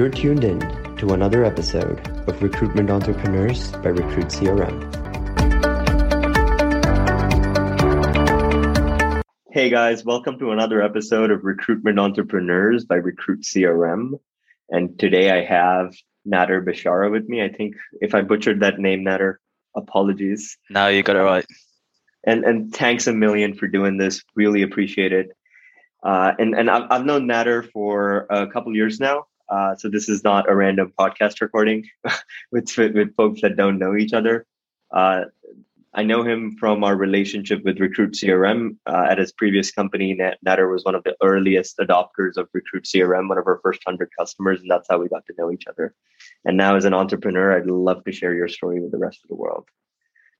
You're tuned in to another episode of Recruitment Entrepreneurs by Recruit CRM. Hey guys, welcome to another episode of Recruitment Entrepreneurs by Recruit CRM. And today I have Nader Bashara with me. I think if I butchered that name, Nader, apologies. No, you got it right. And and thanks a million for doing this. Really appreciate it. Uh, and and I've, I've known Nader for a couple years now. Uh, so this is not a random podcast recording with, with folks that don't know each other. Uh, I know him from our relationship with Recruit CRM. Uh, at his previous company, Nader was one of the earliest adopters of Recruit CRM, one of our first 100 customers, and that's how we got to know each other. And now, as an entrepreneur, I'd love to share your story with the rest of the world.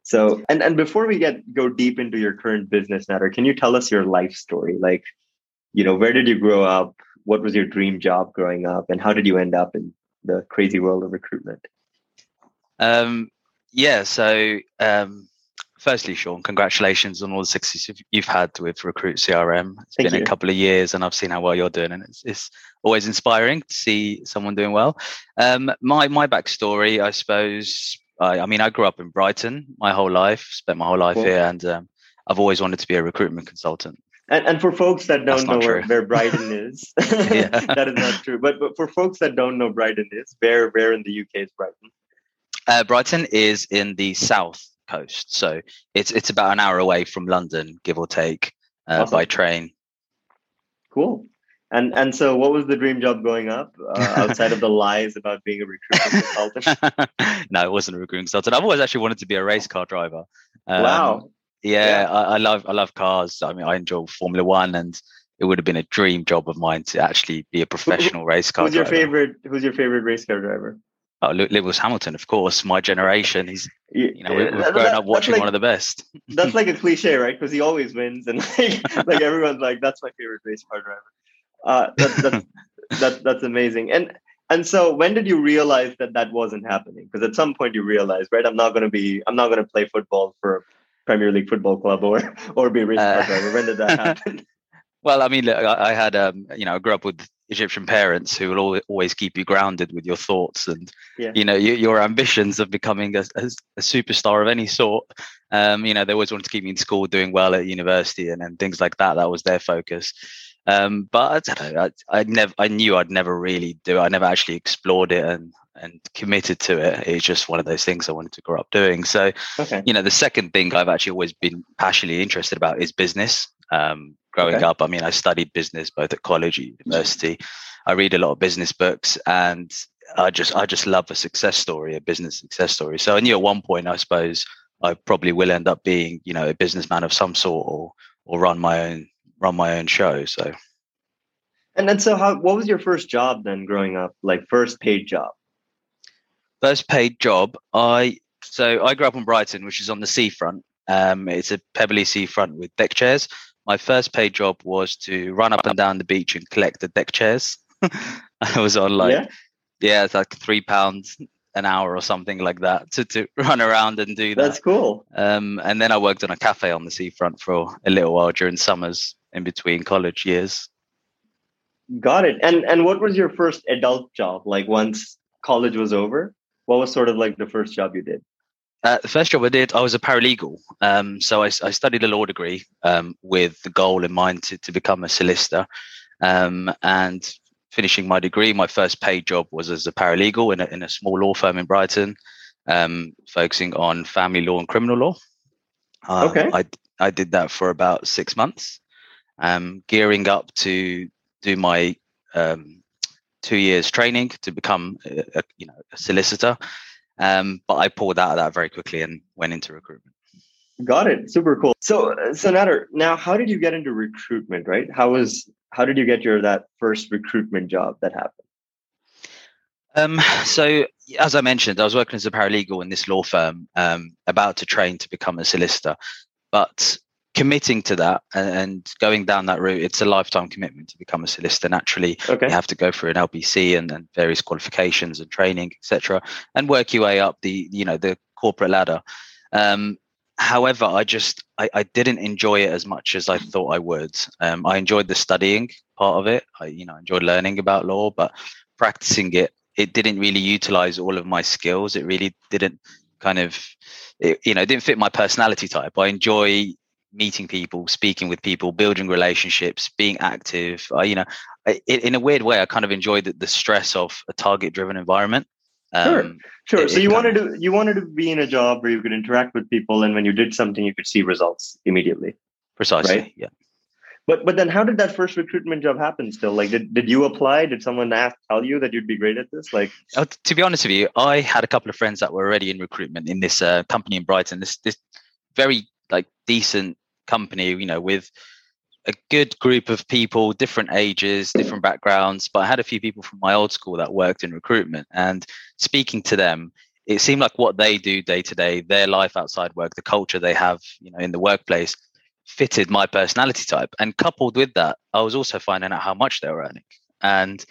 So, and, and before we get go deep into your current business, Nader, can you tell us your life story? Like, you know, where did you grow up? What was your dream job growing up? And how did you end up in the crazy world of recruitment? Um, yeah, so um, firstly, Sean, congratulations on all the success you've had with Recruit CRM. It's Thank been you. a couple of years, and I've seen how well you're doing, and it's, it's always inspiring to see someone doing well. Um, my my backstory, I suppose. I, I, mean, I grew up in Brighton my whole life, spent my whole life cool. here, and um, I've always wanted to be a recruitment consultant. And, and for folks that don't know where, where, Brighton is, that is not true. But but for folks that don't know Brighton is, where where in the UK is Brighton? Uh, Brighton is in the south coast. So it's it's about an hour away from London, give or take, uh, awesome. by train. Cool. And and so, what was the dream job going up uh, outside of the lies about being a recruitment consultant? no, it wasn't a recruitment consultant. I've always actually wanted to be a race car driver. Um, wow. Yeah, yeah. I, I, love I love cars. I mean, I enjoy Formula One, and it would have been a dream job of mine to actually be a professional race car. Who's driver. your favorite? Who's your favorite race car driver? Oh, Lewis Hamilton, of course. My generation. He's, you know, we've grown up watching like, one of the best. that's like a cliche, right? Because he always wins, and like, like everyone's like, "That's my favorite race car driver." Uh, that, that's that, that's amazing. And and so, when did you realize that that wasn't happening? Because at some point, you realized, right? I'm not going to be. I'm not going to play football for a Premier League football club or or be a race car driver. When did that happen? Well, I mean, look, I had, um, you know, I grew up with Egyptian parents who will always keep you grounded with your thoughts and yeah. you know you, your ambitions of becoming a, a, a superstar of any sort. Um, you know they always wanted to keep me in school, doing well at university, and, and things like that. That was their focus. Um, but I don't know. I, I never. I knew I'd never really do it. I never actually explored it and and committed to it. It's just one of those things I wanted to grow up doing. So, okay. you know, the second thing I've actually always been passionately interested about is business. Um, growing okay. up. I mean, I studied business both at college, and university. I read a lot of business books, and I just I just love a success story, a business success story. So I knew at one point, I suppose, I probably will end up being, you know, a businessman of some sort, or or run my own run my own show. So. And then, so how? What was your first job then, growing up? Like first paid job. First paid job. I so I grew up in Brighton, which is on the seafront. Um, it's a pebbly seafront with deck chairs my first paid job was to run up and down the beach and collect the deck chairs. I was on like, yeah, yeah it's like three pounds an hour or something like that to, to run around and do that. That's cool. Um, and then I worked on a cafe on the seafront for a little while during summers in between college years. Got it. And and what was your first adult job like once college was over? What was sort of like the first job you did? Uh, the first job I did, I was a paralegal. Um, so I, I, studied a law degree um, with the goal in mind to, to become a solicitor. Um, and finishing my degree, my first paid job was as a paralegal in a, in a small law firm in Brighton, um, focusing on family law and criminal law. Uh, okay. I, I did that for about six months, um, gearing up to do my um, two years training to become a, a, you know a solicitor um, but I pulled out of that very quickly and went into recruitment. Got it. Super cool. So, so Nader, now how did you get into recruitment? Right? How was how did you get your that first recruitment job that happened? Um, so, as I mentioned, I was working as a paralegal in this law firm, um, about to train to become a solicitor. But committing to that and, going down that route, it's a lifetime commitment to become a solicitor. Naturally, okay. you have to go through an LPC and, and various qualifications and training, etc., and work your way up the you know the corporate ladder. Um, however, I just I, I, didn't enjoy it as much as I thought I would. Um, I enjoyed the studying part of it. I you know enjoyed learning about law, but practicing it, it didn't really utilize all of my skills. It really didn't kind of, it, you know, didn't fit my personality type. I enjoy meeting people, speaking with people, building relationships, being active. I, you know, I, in a weird way, I kind of enjoyed the, the stress of a target-driven environment. Um, sure, sure. It, so you wanted to you wanted to be in a job where you could interact with people, and when you did something, you could see results immediately. Precisely. Right? Yeah. But but then how did that first recruitment job happen still? Like did, did you apply? Did someone ask tell you that you'd be great at this? Like oh, to be honest with you, I had a couple of friends that were already in recruitment in this uh, company in Brighton. This this very like decent company, you know, with a good group of people, different ages, different backgrounds. But I had a few people from my old school that worked in recruitment and speaking to them, it seemed like what they do day to day, their life outside work, the culture they have, you know, in the workplace fitted my personality type. And coupled with that, I was also finding out how much they were earning. And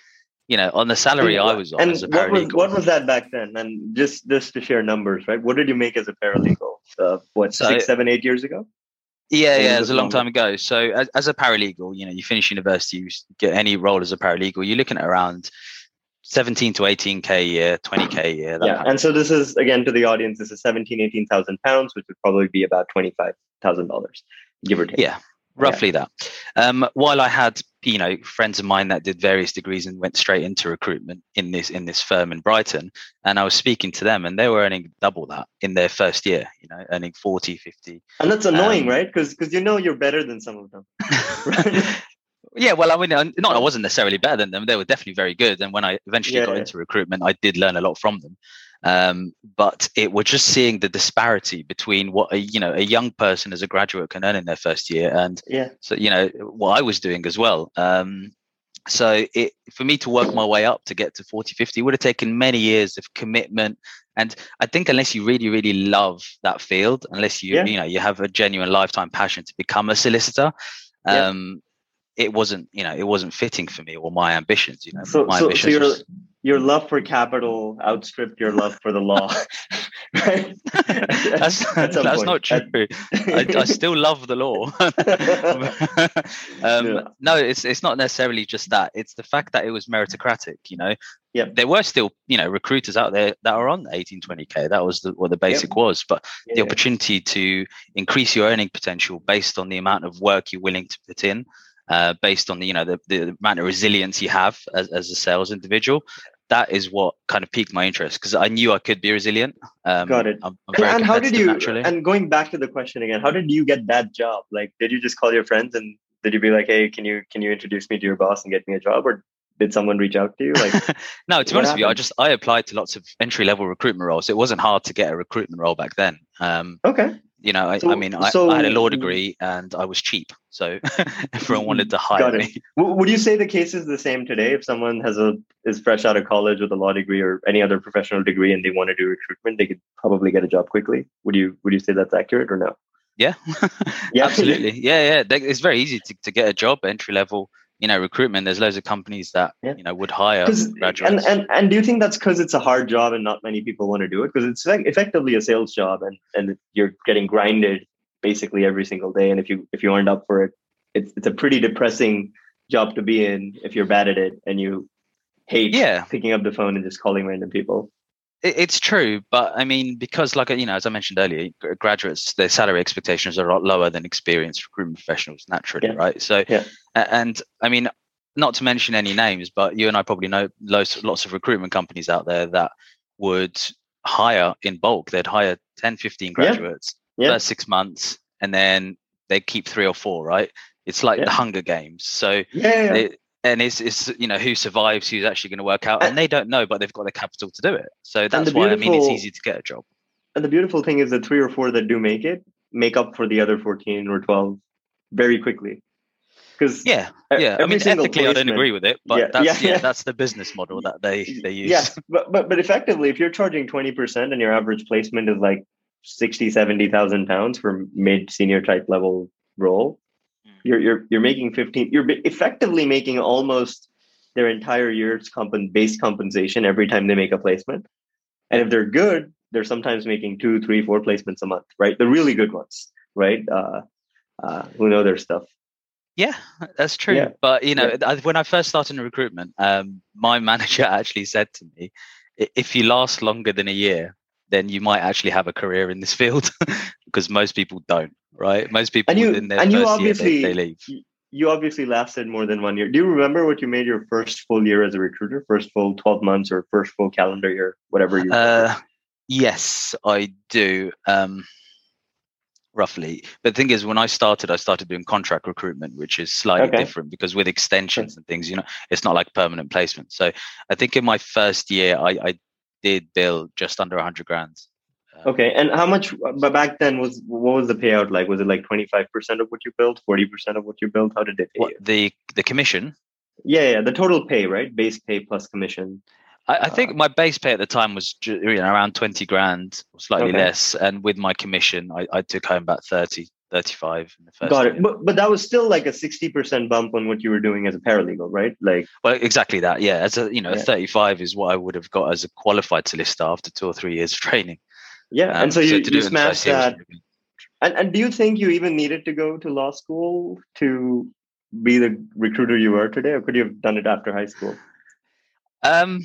you know, on the salary I was on and as a paralegal. What was, what was that back then? And just just to share numbers, right? What did you make as a paralegal? Uh, what so, six, seven, eight years ago? Yeah, yeah, it was a long time ago. So as, as a paralegal, you know, you finish university, you get any role as a paralegal, you're looking at around 17 to 18k a year 20k a year yeah and so this is again to the audience this is 17 18000 pounds which would probably be about $25000 give or take. Yeah, roughly yeah. that. Um, while I had you know friends of mine that did various degrees and went straight into recruitment in this in this firm in Brighton, and I was speaking to them, and they were earning double that in their first year. You know, earning 40, 50. And that's annoying, um, right? Because because you know you're better than some of them. Yeah, well, I mean, not I wasn't necessarily better than them. They were definitely very good. And when I eventually yeah, got yeah. into recruitment, I did learn a lot from them. Um, but it we're just seeing the disparity between what a you know a young person as a graduate can earn in their first year and yeah so you know what i was doing as well um, so it for me to work my way up to get to 40 50 would have taken many years of commitment and i think unless you really really love that field unless you yeah. you know you have a genuine lifetime passion to become a solicitor um. It wasn't you know it wasn't fitting for me or my ambitions you know so, my so, ambitions so was, your love for capital outstripped your love for the law. that's that's not true. I, I, still love the law. um, yeah. No, it's it's not necessarily just that. It's the fact that it was meritocratic. You know, yeah, there were still you know recruiters out there that are on 18, 20k. That was the, what the basic yep. was. But yeah, the opportunity to increase your earning potential based on the amount of work you're willing to put in uh, based on the you know the, the amount of resilience you have as, as a sales individual that is what kind of piqued my interest because I knew I could be resilient. Um, Got it. I'm, I'm and how did you? Naturally. And going back to the question again, how did you get that job? Like, did you just call your friends and did you be like, "Hey, can you can you introduce me to your boss and get me a job?" Or did someone reach out to you? Like, no. To be honest happened? with you, I just I applied to lots of entry level recruitment roles. It wasn't hard to get a recruitment role back then. Um, okay. You know, I, so, I mean, I, so, I, had a law degree and I was cheap, so everyone wanted to hire me. Would you say the case is the same today? If someone has a is fresh out of college with a law degree or any other professional degree and they want to do recruitment, they could probably get a job quickly. Would you Would you say that's accurate or no? Yeah, yeah, absolutely. Yeah, yeah. It's very easy to, to get a job entry level you know recruitment there's loads of companies that yeah. you know would hire graduates and, and and do you think that's because it's a hard job and not many people want to do it because it's effectively a sales job and and you're getting grinded basically every single day and if you if you aren't up for it it's it's a pretty depressing job to be in if you're bad at it and you hate yeah. picking up the phone and just calling random people it's true, but I mean, because like you know, as I mentioned earlier, graduates their salary expectations are a lot lower than experienced recruitment professionals naturally, yeah. right? So, yeah. And I mean, not to mention any names, but you and I probably know lots lots of recruitment companies out there that would hire in bulk. They'd hire 10, 15 graduates yeah. first six months, and then they keep three or four, right? It's like the Hunger Games. So yeah, and it's, it's you know who survives who's actually going to work out and they don't know but they've got the capital to do it so that's why i mean it's easy to get a job and the beautiful thing is the three or four that do make it make up for the other 14 or 12 very quickly because yeah yeah i mean ethically i don't agree with it but yeah, that's yeah, yeah, yeah, that's the business model that they they use. Yes but, but but effectively if you're charging 20% and your average placement is like 60 70000 pounds for mid senior type level role you're you're you're making 15 you're effectively making almost their entire year's comp- base compensation every time they make a placement. And if they're good they're sometimes making two three four placements a month right? The really good ones right? Uh, uh, who know their stuff Yeah, that's true. Yeah. But you know, yeah. when I first started in recruitment, um, my manager actually said to me, "If you last longer than a year, then you might actually have a career in this field, because most people don't, right? Most people and you, within their and first you obviously, year, they, they leave. You obviously lasted more than one year. Do you remember what you made your first full year as a recruiter? First full twelve months or first full calendar year, whatever you. Uh, yes, I do. Um, roughly. But the thing is, when I started, I started doing contract recruitment, which is slightly okay. different because with extensions and things, you know, it's not like permanent placement. So I think in my first year, I, I did bill just under 100 grand. Um, okay, and how much? But back then, was what was the payout like? Was it like 25 percent of what you built, 40 percent of what you built? How did they pay what, you? The the commission. Yeah, yeah, the total pay, right? Base pay plus commission. I, I, think uh, my base pay at the time was you know, around 20 grand slightly okay. less. And with my commission, I, I, took home about 30, 35 in the first Got it. But, but that was still like a 60% bump on what you were doing as a paralegal, right? Like, well, exactly that. Yeah. As a, you know, yeah. 35 is what I would have got as a qualified solicitor after two or three years of training. Yeah. Um, and so you, so you smashed that. And, and do you think you even needed to go to law school to be the recruiter you are today, or could you have done it after high school? Um,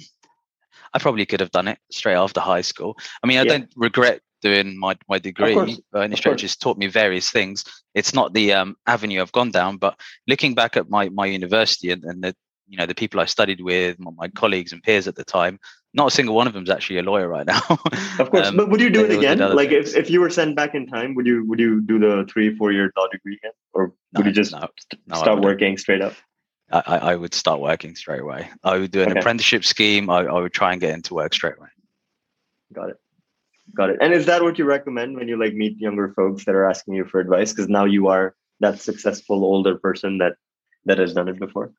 I probably could have done it straight after high school. I mean, I yeah. don't regret doing my, my degree by any stretch. It's taught me various things. It's not the um, avenue I've gone down, but looking back at my, my university and, and the you know the people I studied with, my, my, colleagues and peers at the time, not a single one of them is actually a lawyer right now. of course, um, but would you do it again? Like if, if you were sent back in time, would you would you do the three four year law degree again, or would no, you just no, no, start working straight up? I, I would start working straight away. I would do an okay. apprenticeship scheme. I, I would try and get into work straight away. Got it. Got it. And is that what you recommend when you like meet younger folks that are asking you for advice? Because now you are that successful older person that that has done it before.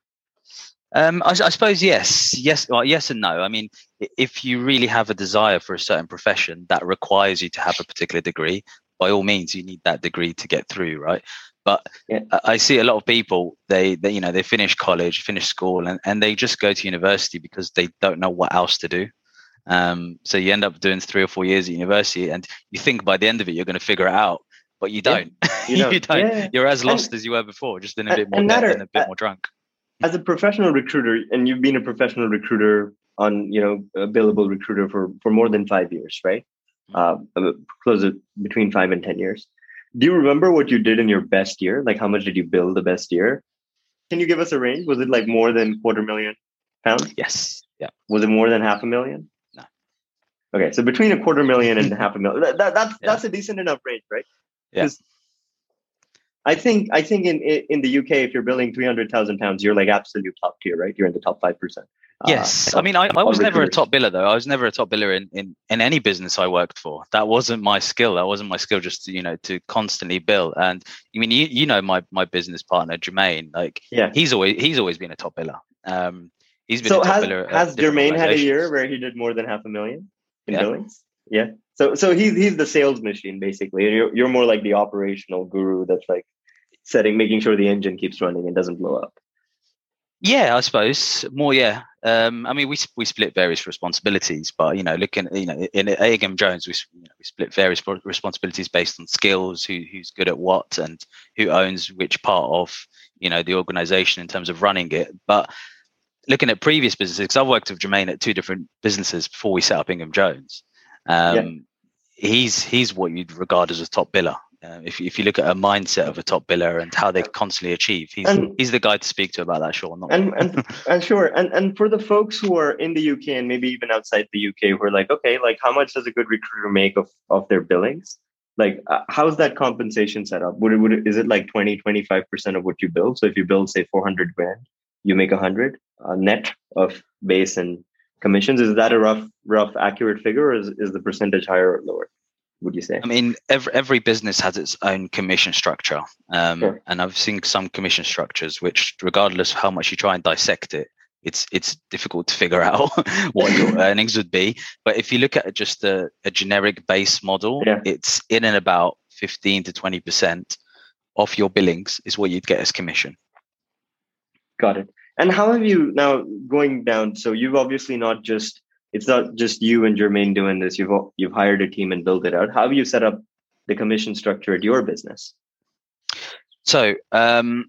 Um, I, I, suppose yes, yes, well, yes and no. I mean, if you really have a desire for a certain profession that requires you to have a particular degree, by all means, you need that degree to get through, right? But yeah. I see a lot of people they, they you know they finish college, finish school, and, and they just go to university because they don't know what else to do. Um, so you end up doing three or four years at university, and you think by the end of it you're going to figure it out, but you don't. Yeah, you don't. you don't. Yeah. You're as lost and, as you were before, just in a bit more debt and a bit uh, more drunk. As a professional recruiter, and you've been a professional recruiter on you know a billable recruiter for for more than five years, right? Mm-hmm. Uh, close to between five and ten years do you remember what you did in your best year? Like how much did you bill the best year? Can you give us a range? Was it like more than quarter million pounds? Yes. Yeah. Was it more than half a million? No. Okay, so between a quarter million and half a million, that, that that's yeah. that's a decent enough range, right? Yeah. I think I think in in the UK, if you're billing three hundred thousand pounds, you're like absolute top tier, right? You're in the top five percent. Yes, uh, I mean, I, I was never a top biller though. I was never a top biller in, in in any business I worked for. That wasn't my skill. That wasn't my skill. Just to, you know to constantly bill. And I mean, you you know my my business partner Jermaine. Like, yeah, he's always he's always been a top biller. Um, he's been so a top has, biller. Has Jermaine had a year where he did more than half a million in yeah. billings? Yeah. So so he's he's the sales machine basically. You're you're more like the operational guru that's like setting, making sure the engine keeps running and doesn't blow up. Yeah, I suppose more. Yeah, um, I mean, we we split various responsibilities, but you know, looking, you know, in Ingham Jones, we you know, we split various responsibilities based on skills, who who's good at what, and who owns which part of you know the organization in terms of running it. But looking at previous businesses, because I've worked with Jermaine at two different businesses before we set up Ingham Jones. Um, yeah. He's he's what you'd regard as a top biller. Um, if, if you look at a mindset of a top biller and how they constantly achieve, he's and, he's the guy to speak to about that. Sure, not and, and and sure, and and for the folks who are in the UK and maybe even outside the UK, who are like, okay, like how much does a good recruiter make of of their billings? Like, uh, how's that compensation set up? Would it, would it, is it like 20, 25 percent of what you build? So if you build say four hundred grand, you make a hundred uh, net of base and commissions. Is that a rough rough accurate figure, or is is the percentage higher or lower? Would you say? I mean, every every business has its own commission structure, um, sure. and I've seen some commission structures which, regardless of how much you try and dissect it, it's it's difficult to figure out what your earnings would be. But if you look at just a, a generic base model, yeah. it's in and about fifteen to twenty percent of your billings is what you'd get as commission. Got it. And how have you now going down? So you've obviously not just it's not just you and Jermaine doing this. You've you've hired a team and built it out. How have you set up the commission structure at your business? So um,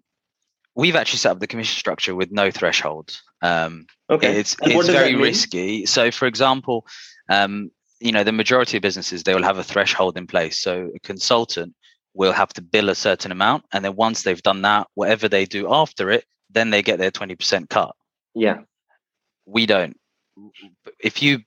we've actually set up the commission structure with no threshold. Um, okay, it's it's very risky. So, for example, um, you know, the majority of businesses they will have a threshold in place. So, a consultant will have to bill a certain amount, and then once they've done that, whatever they do after it, then they get their twenty percent cut. Yeah, we don't. If you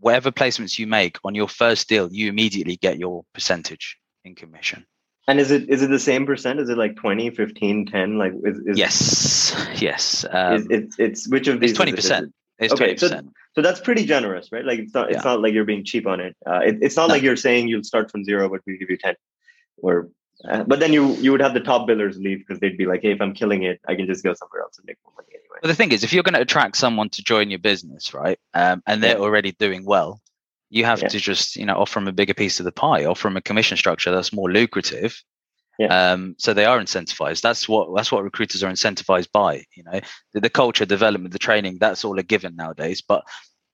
whatever placements you make on your first deal, you immediately get your percentage in commission. And is it is it the same percent? Is it like 20, 15, 10? Like is, is yes, yes. Um, is, it's it's which of these? It's twenty percent. It's okay, 20%. so so that's pretty generous, right? Like it's not it's yeah. not like you're being cheap on it. Uh, it it's not no. like you're saying you'll start from zero, but we give you ten. Or uh, but then you you would have the top billers leave because they'd be like, hey, if I'm killing it, I can just go somewhere else and make more money anyway. But the thing is, if you're going to attract someone to join your business, right, um, and they're yeah. already doing well, you have yeah. to just you know offer them a bigger piece of the pie, offer them a commission structure that's more lucrative, yeah. Um, so they are incentivized. That's what that's what recruiters are incentivized by. You know, the, the, culture development, the training, that's all a given nowadays. But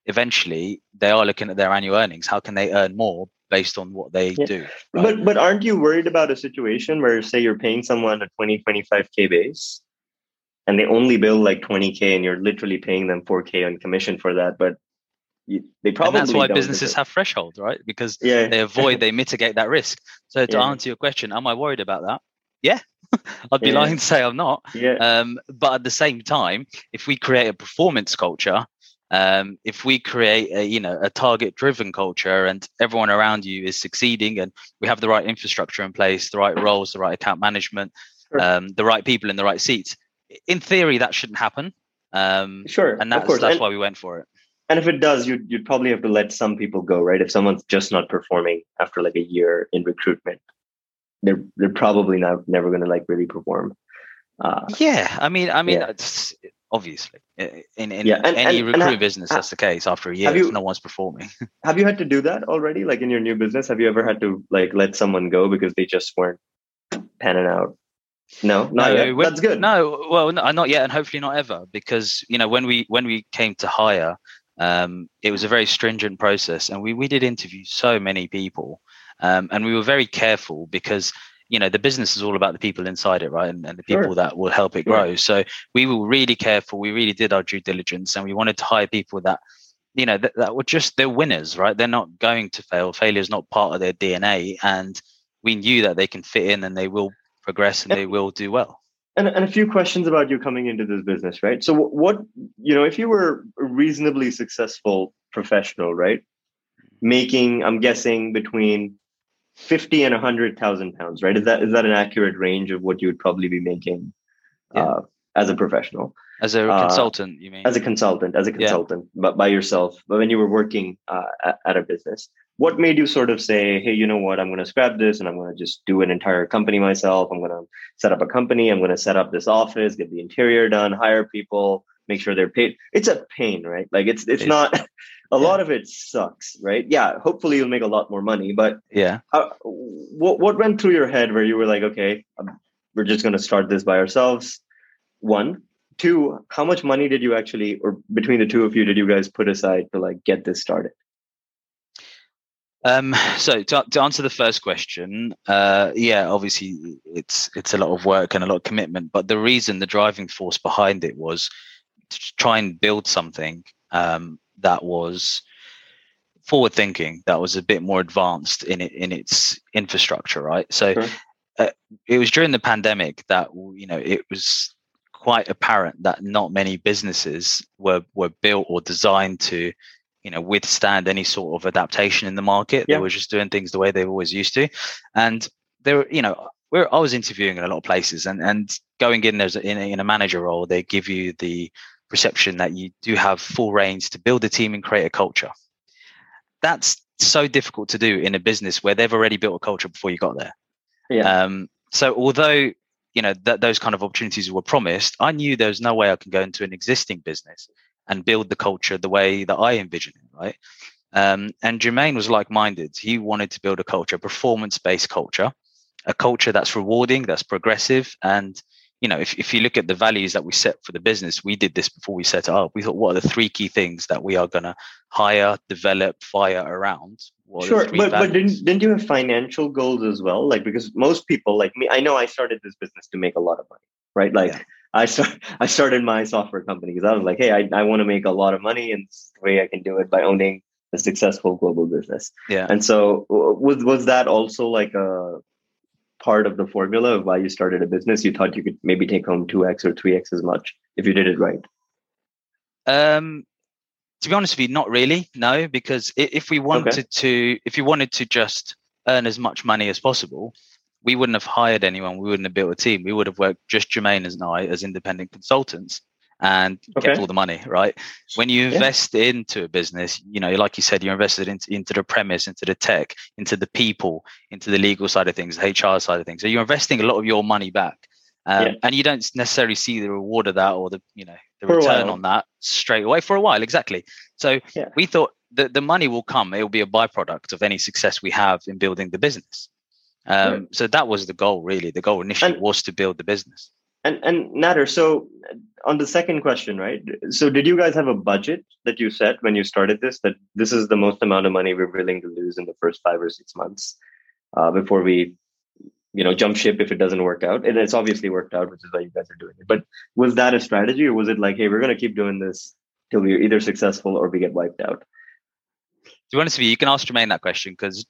eventually, they are looking at their annual earnings. How can they earn more based on what they yeah. do? Right? But but aren't you worried about a situation where, say, you're paying someone a 20, 25k base, and they only bill like 20k, and you're literally paying them 4k on commission for that, but they probably and that's why businesses have thresholds, right? Because yeah. they avoid, they mitigate that risk. So to yeah. answer your question, am I worried about that? Yeah, I'd be lying to say I'm not. Yeah. Um, but at the same time, if we create a performance culture, um, if we create a you know a target driven culture and everyone around you is succeeding and we have the right infrastructure in place, the right roles, the right account management, sure. um, the right people in the right seats, in theory that shouldn't happen. Um, sure, and that's that's and, why we went for it and if it does you'd, you'd probably have to let some people go right if someone's just not performing after like a year in recruitment they're they're probably not never going to like really perform uh, yeah i mean i mean yeah. Obviously in, in yeah. and, any and, recruit and business that's the case after a year you, no one's performing have you had to do that already like in your new business have you ever had to like let someone go because they just weren't panning out no, not no, yet. That's good. No, well, no, not yet, and hopefully not ever, because you know when we when we came to hire, um, it was a very stringent process, and we we did interview so many people, um, and we were very careful because you know the business is all about the people inside it, right, and, and the people sure. that will help it grow. So we were really careful. We really did our due diligence, and we wanted to hire people that you know that, that were just they're winners, right? They're not going to fail. Failure is not part of their DNA, and we knew that they can fit in and they will progress and they will do well and, and a few questions about you coming into this business, right? So, what you know, if you were a reasonably successful professional, right, making, I'm guessing between fifty and a hundred thousand pounds, right? Is that is that an accurate range of what you would probably be making yeah. uh, as a professional? As a uh, consultant, uh, you mean? As a consultant, as a consultant, yeah. but by yourself. But when you were working uh, at, at, a business, what made you sort of say, "Hey, you know what? I'm going to scrap this, and I'm going to just do an entire company myself. I'm going to set up a company. I'm going to set up this office, get the interior done, hire people, make sure they're paid." It's a pain, right? Like it's it's, not. a yeah. lot of it sucks, right? Yeah. Hopefully, you'll make a lot more money, but yeah. How, what what went through your head where you were like, "Okay, um, we're just going to start this by ourselves." One, two how much money did you actually or between the two of you did you guys put aside to like get this started um so to, to answer the first question uh yeah obviously it's it's a lot of work and a lot of commitment but the reason the driving force behind it was to try and build something um that was forward thinking that was a bit more advanced in it in its infrastructure right so sure. uh, it was during the pandemic that you know it was quite apparent that not many businesses were were built or designed to you know withstand any sort of adaptation in the market yeah. they were just doing things the way they always used to and there were you know we're, I was interviewing in a lot of places and and going in there's in a, in a manager role they give you the perception that you do have full reins to build a team and create a culture. That's so difficult to do in a business where they've already built a culture before you got there. Yeah. Um, so although you know that those kind of opportunities were promised i knew there was no way i can go into an existing business and build the culture the way that i envision it right? Um, and jermaine was like-minded. He wanted to build a culture a performance-based culture a culture that's rewarding that's progressive and you know, if, if you look at the values that we set for the business, we did this before we set it up. We thought, what are the three key things that we are going to hire, develop, fire around? sure, but, but didn't, didn't you have financial goals as well? Like, because most people like me, I know I started this business to make a lot of money, right? Like, yeah. I start, I started my software company because I was like, hey, I, I want to make a lot of money, and the way I can do it by owning a successful global business. Yeah. And so was was that also like a part of the formula of why you started a business? You thought you could maybe take home two x or three x as much if you did it right. Um, to be honest with you, not really. No, because if we wanted okay. to, if you wanted to just earn as much money as possible, we wouldn't have hired anyone. We wouldn't have built a team. We would have worked just Jermaine and I as independent consultants and okay. get all the money, right? When you invest yeah. into a business, you know, like you said, you're invested into, into the premise, into the tech, into the people, into the legal side of things, the HR side of things. So you're investing a lot of your money back. Um, yeah. and you don't necessarily see the reward of that or the, you know, the for return on that straight away for a while. Exactly. So yeah. we thought that the money will come. It will be a byproduct of any success we have in building the business. Um, right. So that was the goal, really. The goal initially and, was to build the business. And and Nader, so on the second question, right? So did you guys have a budget that you set when you started this? That this is the most amount of money we're willing to lose in the first five or six months uh, before we, you know, jump ship if it doesn't work out. And it's obviously worked out, which is why you guys are doing it. But was that a strategy, or was it like, hey, we're going to keep doing this till we're either successful or we get wiped out? To be honest with you, you can ask Jermaine that question because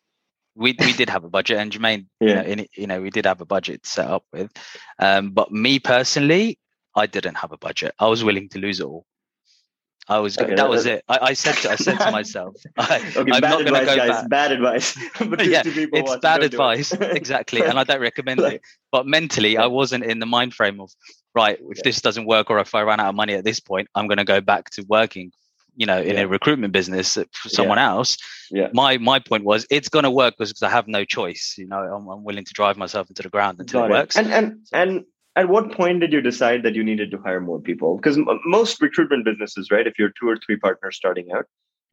we we did have a budget, and Jermaine, yeah. you, know, in, you know, we did have a budget set up with. Um, but me personally, I didn't have a budget. I was willing to lose it all. I was okay, that, that was it. I, I, said to I said to myself, I, okay, am not going to go guys, back. Bad advice. yeah, it's bad advice exactly, and I don't recommend it. But mentally, I wasn't in the mind frame of right. If yeah. this doesn't work, or if I run out of money at this point, I'm going to go back to working you know in yeah. a recruitment business for someone yeah. else yeah my my point was it's going to work because i have no choice you know I'm, I'm, willing to drive myself into the ground until Got it, works and and so. and at what point did you decide that you needed to hire more people because m- most recruitment businesses right if you're two or three partners starting out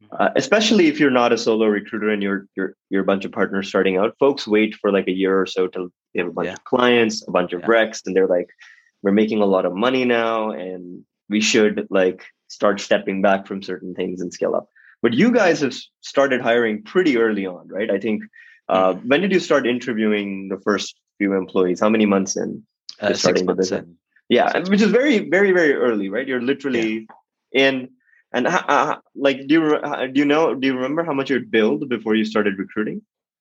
mm-hmm. uh, especially if you're not a solo recruiter and you're you're you're a bunch of partners starting out folks wait for like a year or so till they have a bunch yeah. of clients a bunch of yeah. recs and they're like we're making a lot of money now and we should like start stepping back from certain things and scale up. But you guys have started hiring pretty early on, right? I think. Uh, mm-hmm. when did you start interviewing the first few employees? How many months in? Uh, starting the business? In. Yeah, six which is very, very, very early, right? You're literally yeah. in. And uh, like, do you do you know? Do you remember how much you'd billed before you started recruiting?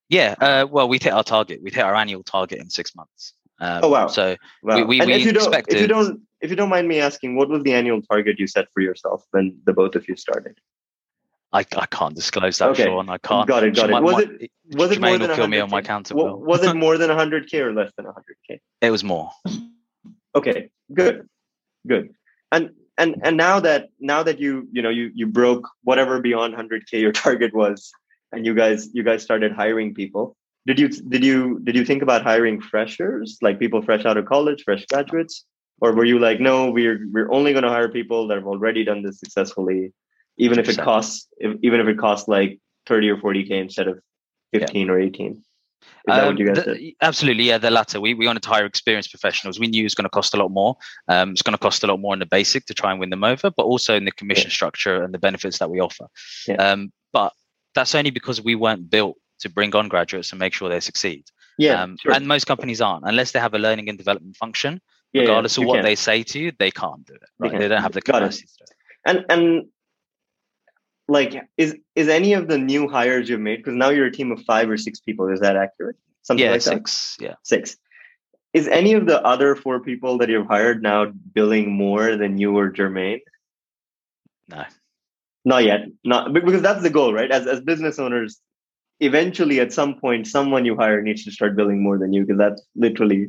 Yeah, uh, well, we hit our target. We hit our annual target in six months. Um, oh wow! So wow. we, we, we if you expected. Don't, if you don't, if you don't mind me asking, what was the annual target you set for yourself when the both of you started? I, I can't disclose that, okay. Sean. I can't. Got it. Got it. Was it was it more than kill me on my counter? Was it more than 100k or less than 100k? It was more. Okay. Good. Good. And and and now that now that you you know you you broke whatever beyond 100k your target was, and you guys you guys started hiring people. Did you did you did you think about hiring freshers like people fresh out of college, fresh graduates? or were you like no we're we're only going to hire people that have already done this successfully even 100%. if it costs if, even if it costs like 30 or 40k instead of 15 yeah. or 18 is that um, what you guys the. Absolutely, yeah. The latter. We we wanted to hire experienced professionals. We knew it was going to cost a lot more. Um, it's going to cost a lot more in the basic to try and win them over, but also in the commission yeah. structure and the benefits that we offer. Yeah. Um, but that's only because we weren't built to bring on graduates and make sure they succeed. Yeah, um, sure. and most companies aren't unless they have a learning and development function yeah, regardless yeah, of what can. they say to you, they can't do it. Right? They, they don't have the capacity. And and like is is any of the new hires you've made because now you're a team of five or six people? Is that accurate? Something yeah, like six. That? Yeah, six. Is any of the other four people that you've hired now billing more than you or Jermaine? No, not yet. Not because that's the goal, right? As as business owners, eventually at some point, someone you hire needs to start billing more than you because that's literally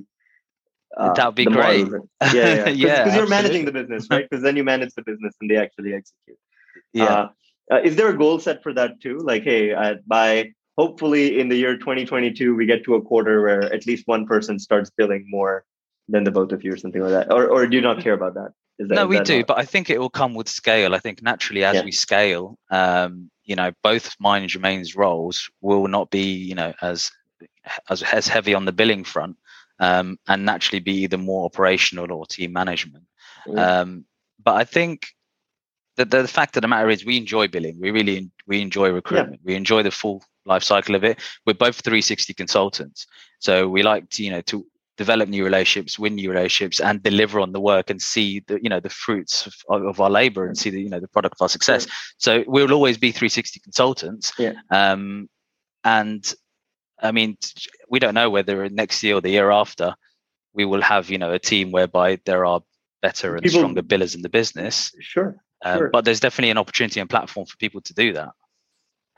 uh, that would be great. Yeah, yeah, yeah. Because you're managing the business, right? Because then you manage the business and they actually execute. Yeah. Uh, uh, is there a goal set for that too? Like, hey, uh, by hopefully in the year 2022, we get to a quarter where at least one person starts billing more than the both of you, or something like that, or or do you not care about that? that no, we do, not? but I think it will come with scale. I think naturally as yeah. we scale, um, you know, both mine and Jermaine's roles will not be, you know, as as as heavy on the billing front um, and naturally be either more operational or team management. Um, but I think that the fact of the matter is we enjoy billing. We really we enjoy recruitment. Yeah. We enjoy the full life cycle of it. We're both 360 consultants, so we like to you know to develop new relationships, win new relationships, and deliver on the work and see the you know the fruits of, of our labor and see the you know the product of our success. So we'll always be 360 consultants. Yeah. Um, and I mean, we don't know whether next year or the year after we will have you know a team whereby there are better and people, stronger billers in the business. Sure, um, sure. But there's definitely an opportunity and platform for people to do that.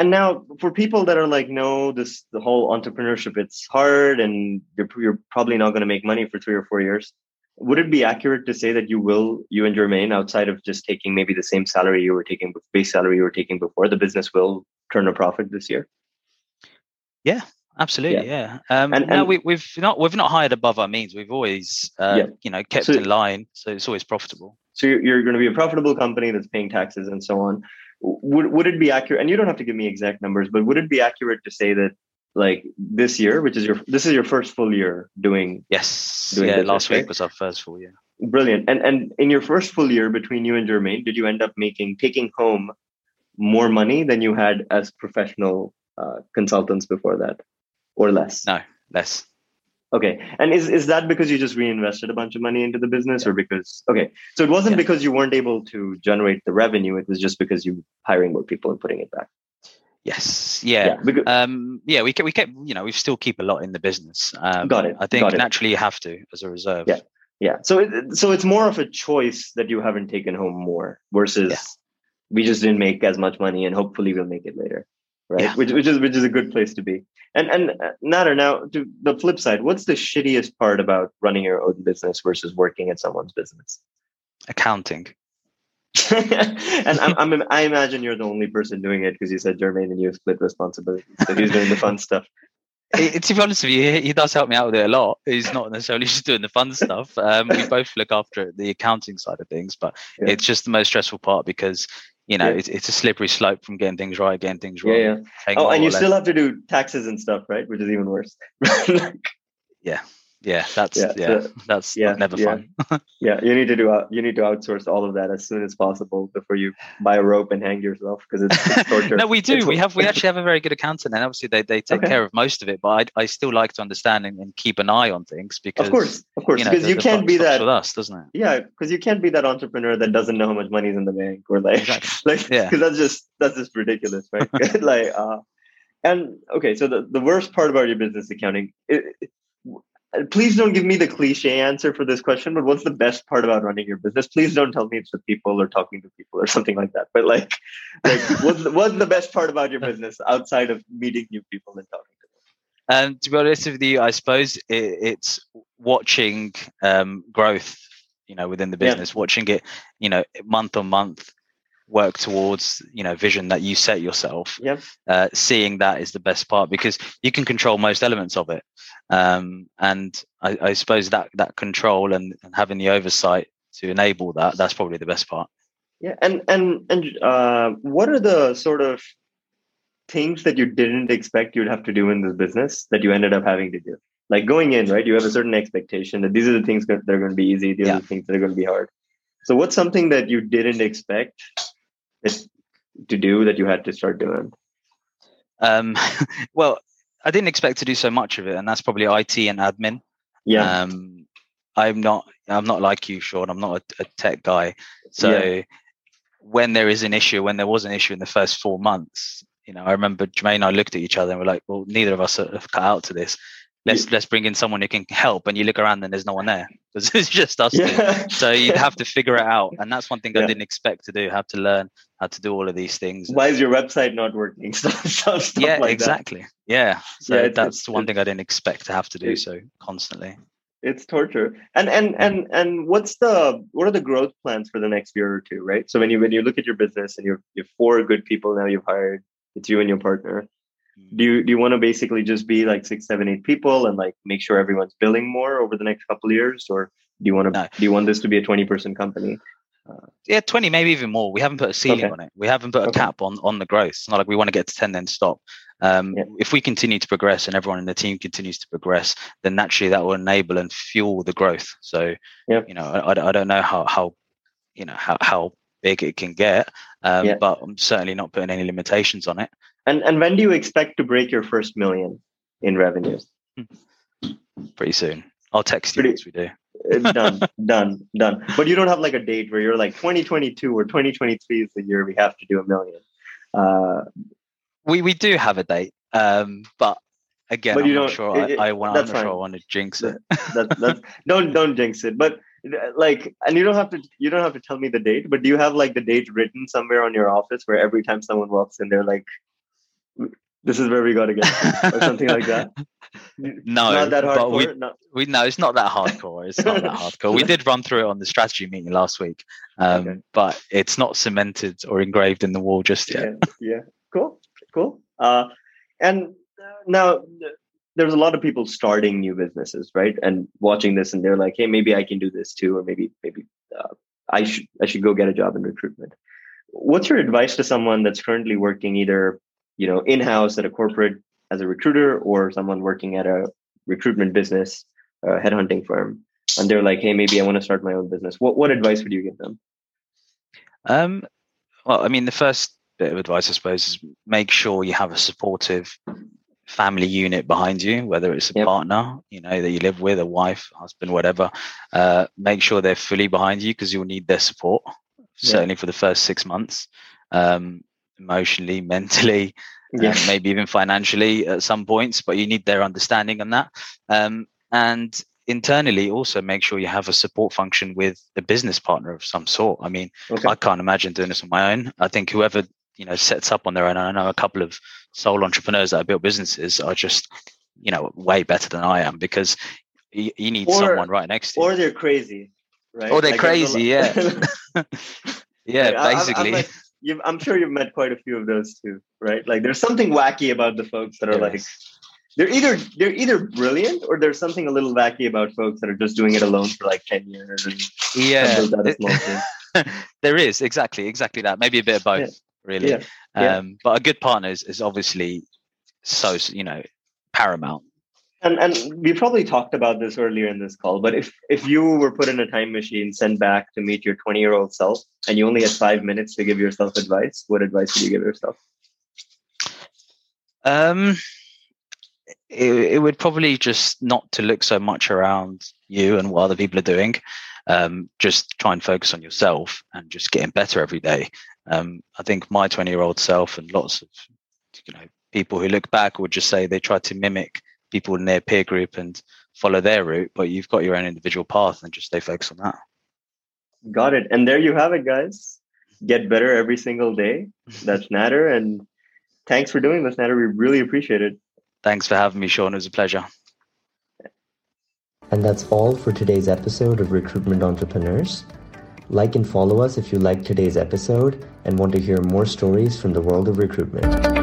And now, for people that are like, no, this the whole entrepreneurship, it's hard, and you're you're probably not going to make money for three or four years. Would it be accurate to say that you will, you and Jermaine, outside of just taking maybe the same salary you were taking, base salary you were taking before, the business will turn a profit this year? Yeah, absolutely yeah, yeah. um and, and no, we, we've not we've not hired above our means we've always uh, yeah. you know kept so, in line so it's always profitable so you're, you're going to be a profitable company that's paying taxes and so on would, would it be accurate and you don't have to give me exact numbers but would it be accurate to say that like this year which is your this is your first full year doing yes doing yeah business, last week was our first full year brilliant and and in your first full year between you and Jermaine did you end up making taking home more money than you had as professional uh, consultants before that or less? No, less. Okay. And is, is that because you just reinvested a bunch of money into the business yeah. or because, okay. So it wasn't yeah. because you weren't able to generate the revenue. It was just because you hiring more people and putting it back. Yes. Yeah. Yeah. Because, um, yeah. We kept, we kept, you know, we still keep a lot in the business. Um, got it. I think got naturally it. you have to as a reserve. Yeah. Yeah. So it, so it's more of a choice that you haven't taken home more versus we just didn't make as much money and hopefully we'll make it later. Right. Which, which is, which is a good place to be. And and uh, Nader, now to the flip side, what's the shittiest part about running your own business versus working at someone's business? Accounting. and I'm, I'm, i imagine you're the only person doing it because you said Jermaine and you split responsibility. So he's doing the fun stuff. It, to be honest with you, he does help me out with it a lot. He's not necessarily just doing the fun stuff. Um, we both look after the accounting side of things, but yeah. it's just the most stressful part because you know, yeah. it's, it's a slippery slope from getting things right, getting things wrong. Yeah, yeah. Oh, and you still have to do taxes and stuff, right? Which is even worse. yeah, yeah, that's yeah, yeah so, that's yeah, never yeah. fun. yeah, you need to do uh, you need to outsource all of that as soon as possible before you buy a rope and hang yourself because it's, it's, torture. no, we do. It's, we have we actually have a very good accountant, and obviously they, they take okay. care of most of it. But I, I still like to understand and, and keep an eye on things because of course, of course, because you, know, you can't be that with us, doesn't it? Yeah, because you can't be that entrepreneur that doesn't know how much money is in the bank or like exactly. like yeah, because that's just that's just ridiculous, right? like uh, and okay, so the, the worst part about your business accounting, it, please don't give me the cliche answer for this question, but what's the best part about running your business? Please don't tell me it's the people or talking to people or something like that. But like, like what's, the, what's the best part about your business outside of meeting new people and talking to them? Um, to be honest with you, I suppose it, it's watching um, growth, you know, within the business, yeah. watching it, you know, month on month, work towards you know vision that you set yourself yep. uh, seeing that is the best part because you can control most elements of it. Um, and I, I, suppose that that control and, and, having the oversight to enable that that's probably the best part. Yeah and and and uh, what are the sort of things that you didn't expect you'd have to do in this business that you ended up having to do? Like going in right? You have a certain expectation that these are the things that are going to be easy these yeah. are the things that are going to be hard. So what's something that you didn't expect to do that you had to start doing? Um, well, I didn't expect to do so much of it, and that's probably IT and admin. Yeah. Um, I'm not. I'm not like you, Sean. I'm not a, a tech guy. So yeah. when there is an issue, when there was an issue in the first four months, you know, I remember Jermaine and I looked at each other and we're like, well, neither of us are cut out to this let's let's bring in someone who can help and you look around and there's no one there. Because it's just us yeah. so you'd have to figure it out and that's one thing yeah. i didn't expect to do have to learn how to do all of these things. Why is your website not working? Stuff, stuff yeah like exactly. That. yeah. So yeah, it's, that's it's, one thing i didn't expect to have to do so constantly. It's torture. And and and and what's the what are the growth plans for the next year or two right? So when you when you look at your business and you're you're four good people now you've hired it's you and your partner do you do you want to basically just be like six seven eight people and like make sure everyone's billing more over the next couple of years or do you want to no. do you want this to be a 20 person company uh, yeah 20 maybe even more we haven't put a ceiling okay. on it we haven't put a okay. cap on on the growth it's not like we want to get to 10 then stop um, yeah. if we continue to progress and everyone in the team continues to progress then naturally that will enable and fuel the growth so yeah. you know I, I don't know how how you know how, how big it can get um, yeah. but i'm certainly not putting any limitations on it and and when do you expect to break your first million in revenues? Pretty soon. I'll text you Pretty, once we do. Uh, done, done, done. But you don't have like a date where you're like 2022 or 2023 is the year we have to do a million. Uh, we we do have a date, um, but again, but I'm don't, sure. It, I, I, want, I'm not sure I want to jinx it. That, that's, don't don't jinx it. But like, and you don't have to you don't have to tell me the date. But do you have like the date written somewhere on your office where every time someone walks in, they're like, "This is where we got to get," or something like that. No, not that hardcore. We, no. we no, it's not that hardcore. It's not that hardcore. We did run through it on the strategy meeting last week, um, okay. but it's not cemented or engraved in the wall just yet. Yeah, yeah. cool, cool. Uh, and now there's a lot of people starting new businesses, right? And watching this, and they're like, "Hey, maybe I can do this too, or maybe maybe uh, I should I should go get a job in recruitment." What's your advice to someone that's currently working either, you know, in house at a corporate as a recruiter, or someone working at a recruitment business, a headhunting firm, and they're like, "Hey, maybe I want to start my own business." What what advice would you give them? Um, well, I mean, the first bit of advice, I suppose, is make sure you have a supportive family unit behind you, whether it's a yep. partner, you know, that you live with, a wife, husband, whatever. Uh, make sure they're fully behind you because you'll need their support, certainly for the first six months, um, emotionally, mentally, yeah. maybe even financially at some points, but you need their understanding on that. Um, and internally also make sure you have a support function with a business partner of some sort. I mean, okay. I can't imagine doing this on my own. I think whoever you know sets up on their own. I know a couple of sole entrepreneurs that have built businesses are just you know way better than I am because you, you need or, someone right next to you. Or they're crazy, right? Or they're like crazy, yeah. yeah, like, basically. I'm, I'm, I'm, sure you've met quite a few of those too, right? Like there's something wacky about the folks that are there like they're either they're either brilliant or there's something a little wacky about folks that are just doing it alone for like 10 years and yeah there is exactly exactly that maybe a bit of both yeah really. Yeah. Yeah. Um, but a good partner is, is obviously so you know paramount. And and we probably talked about this earlier in this call, but if if you were put in a time machine, sent back to meet your 20 year old self, and you only had five minutes to give yourself advice, what advice would you give yourself? Um, it, it would probably just not to look so much around you and what other people are doing. Um, just try and focus on yourself and just getting better every day. Um, I think my 20 year old self and lots of you know people who look back would just say they tried to mimic people in their peer group and follow their route, but you've got your own individual path and just stay focused on that. Got it. And there you have it, guys. Get better every single day. That's Nader. And thanks for doing this, Nader. We really appreciate it. Thanks for having me, Sean. It was a pleasure. And that's all for today's episode of Recruitment Entrepreneurs. Like and follow us if you liked today's episode and want to hear more stories from the world of recruitment.